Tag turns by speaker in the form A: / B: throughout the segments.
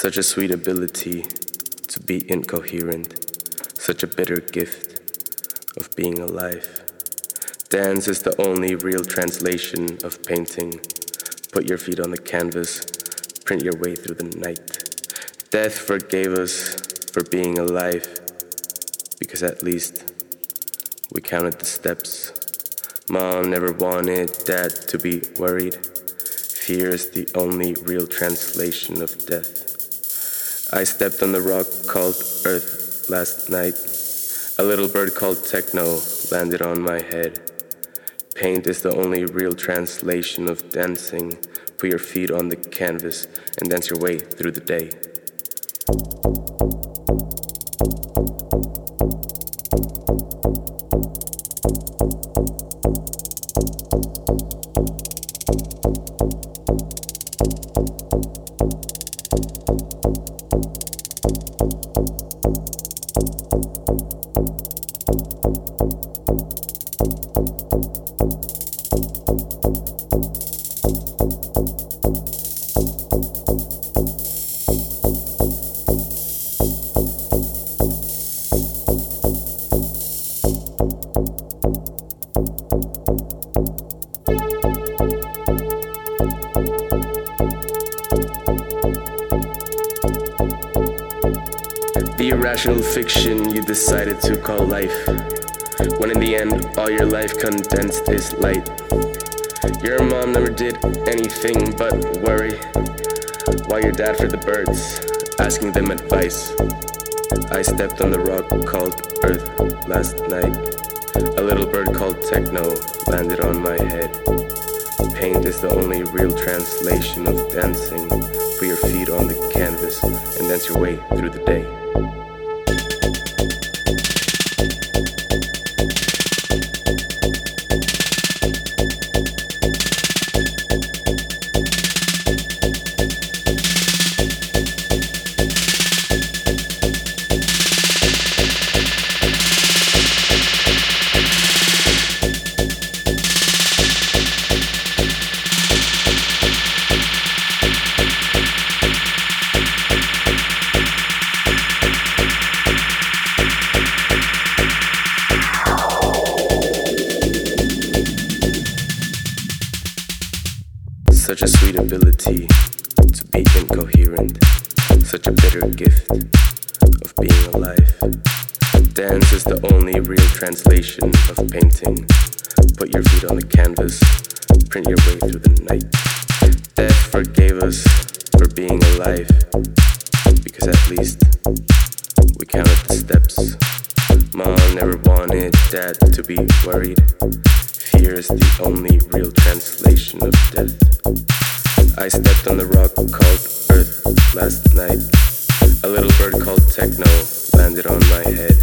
A: Such a sweet ability to be incoherent, such a bitter gift of being alive. Dance is the only real translation of painting. Put your feet on the canvas, print your way through the night. Death forgave us for being alive, because at least we counted the steps. Mom never wanted dad to be worried. Fear is the only real translation of death. I stepped on the rock called Earth last night. A little bird called Techno landed on my head. Paint is the only real translation of dancing. Put your feet on the canvas and dance your way through the day. Decided to call life. When in the end, all your life condensed is light. Your mom never did anything but worry. While your dad for the birds, asking them advice. I stepped on the rock called Earth last night. A little bird called Techno landed on my head. Paint is the only real translation of dancing. Put your feet on the canvas and dance your way through the day. Translation of painting. Put your feet on the canvas, print your way through the night. Death forgave us for being alive, because at least we counted the steps. Mom never wanted dad to be worried. Fear is the only real translation of death. I stepped on the rock called Earth last night. A little bird called Techno landed on my head.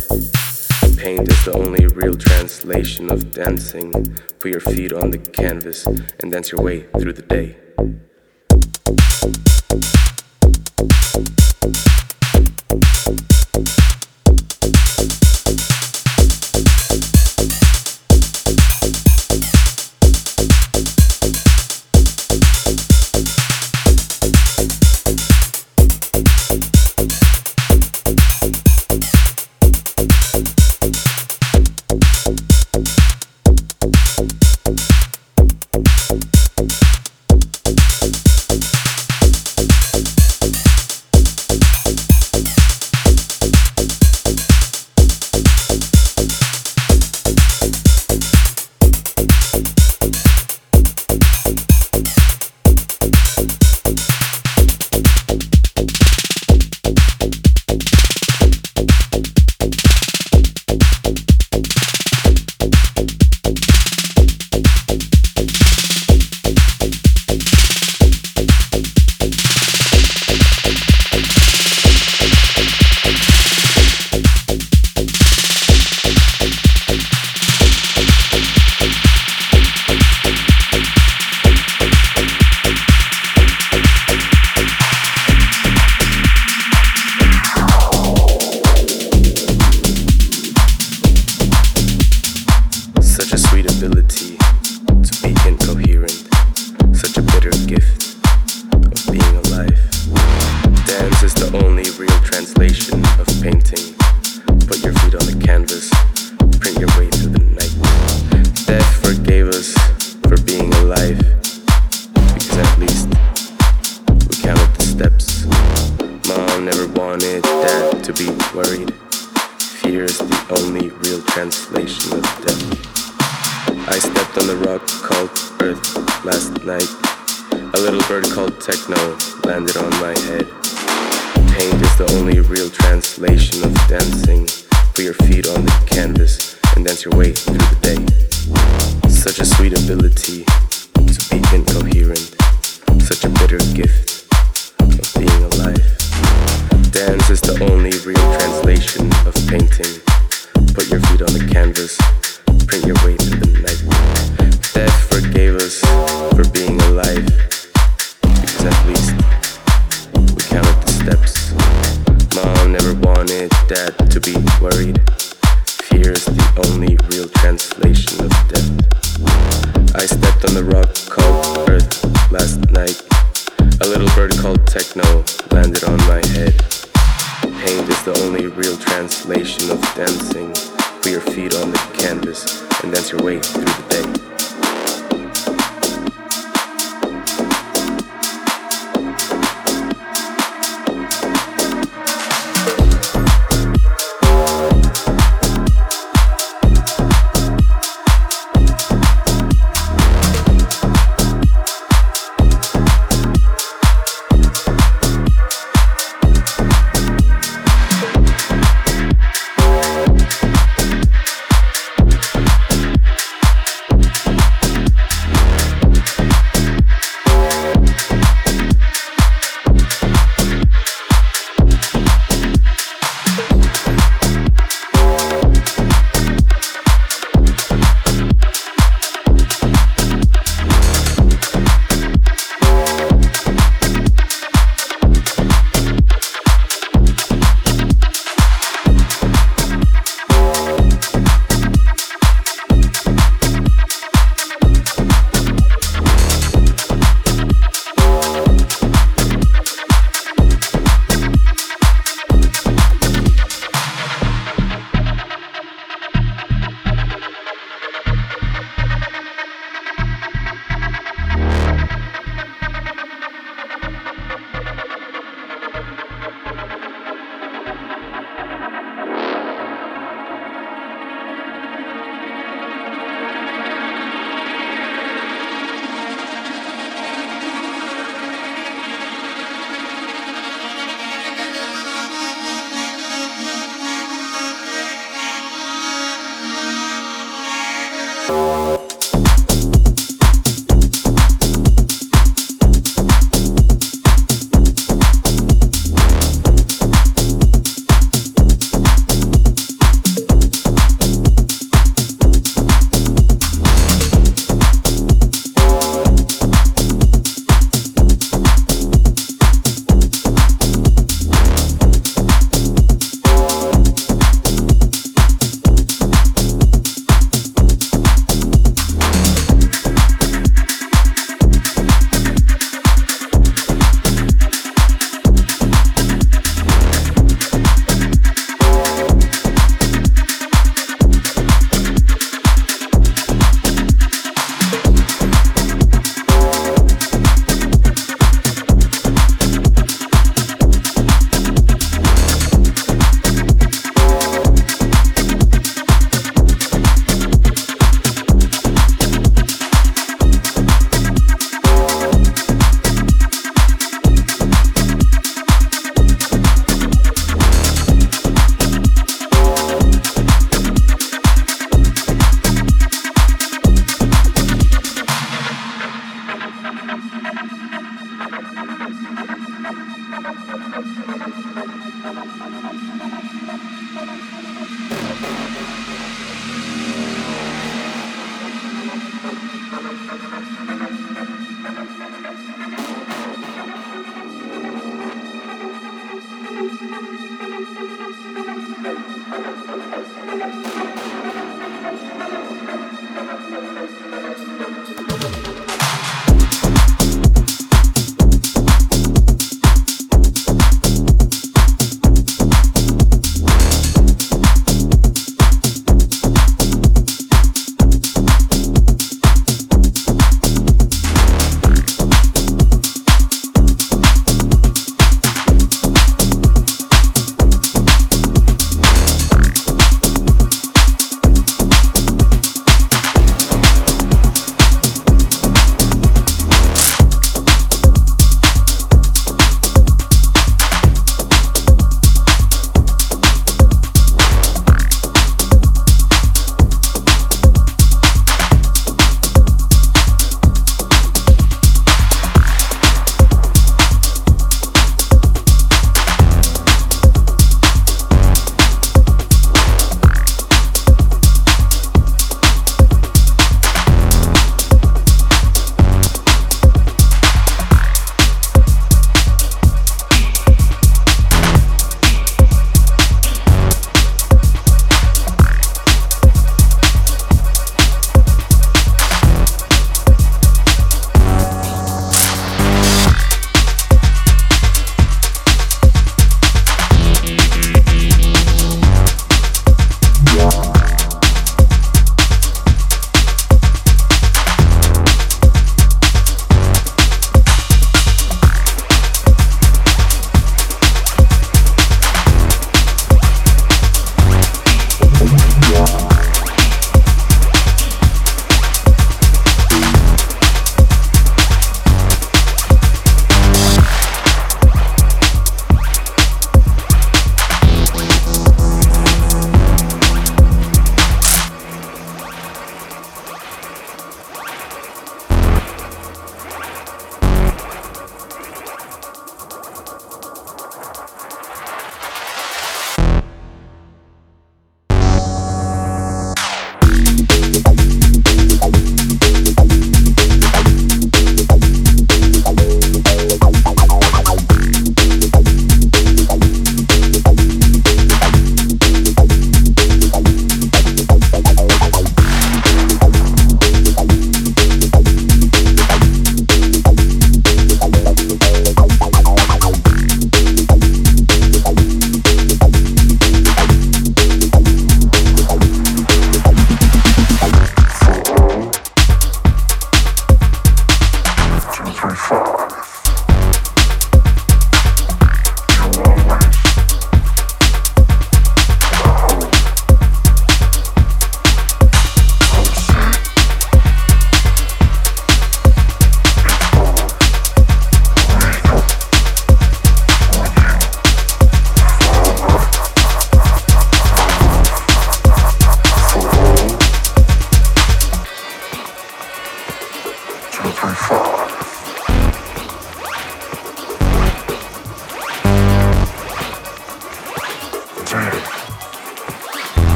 A: Paint is the only real translation of dancing. Put your feet on the canvas and dance your way through the day.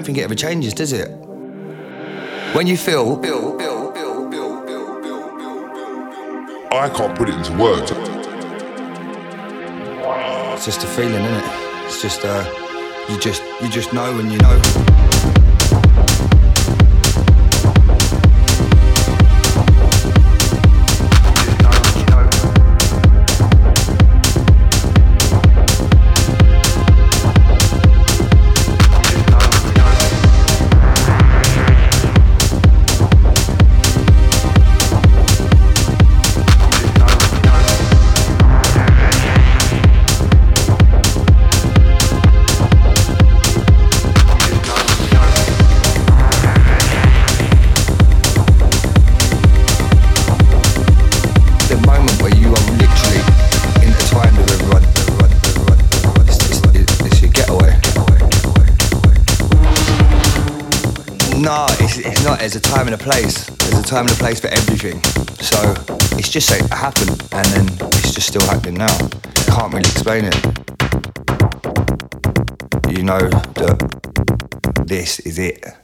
B: Don't think it ever changes, does it? When you feel,
C: I can't put it into words.
B: It's just a feeling, isn't it? It's just uh, you just you just know when you know. Time and a place for everything. So it's just like it happened, and then it's just still happening now. Can't really explain it. You know that this is it.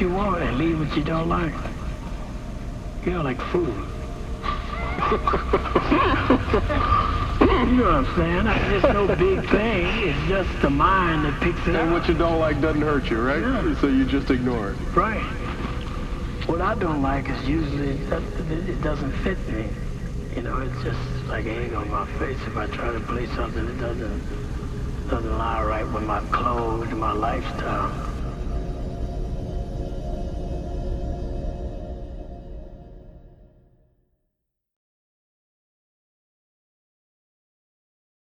D: What you
E: want and leave what you don't like. You know, like food. you know what I'm saying? It's no big thing. It's just the mind that picks it
D: And
E: up.
D: And what you don't like doesn't hurt you, right?
E: Yeah.
D: So you just ignore it.
E: Right. What I don't like is usually it doesn't fit me. You know, it's just like egg on my face. If I try to play something that doesn't doesn't lie right with my clothes, my lifestyle.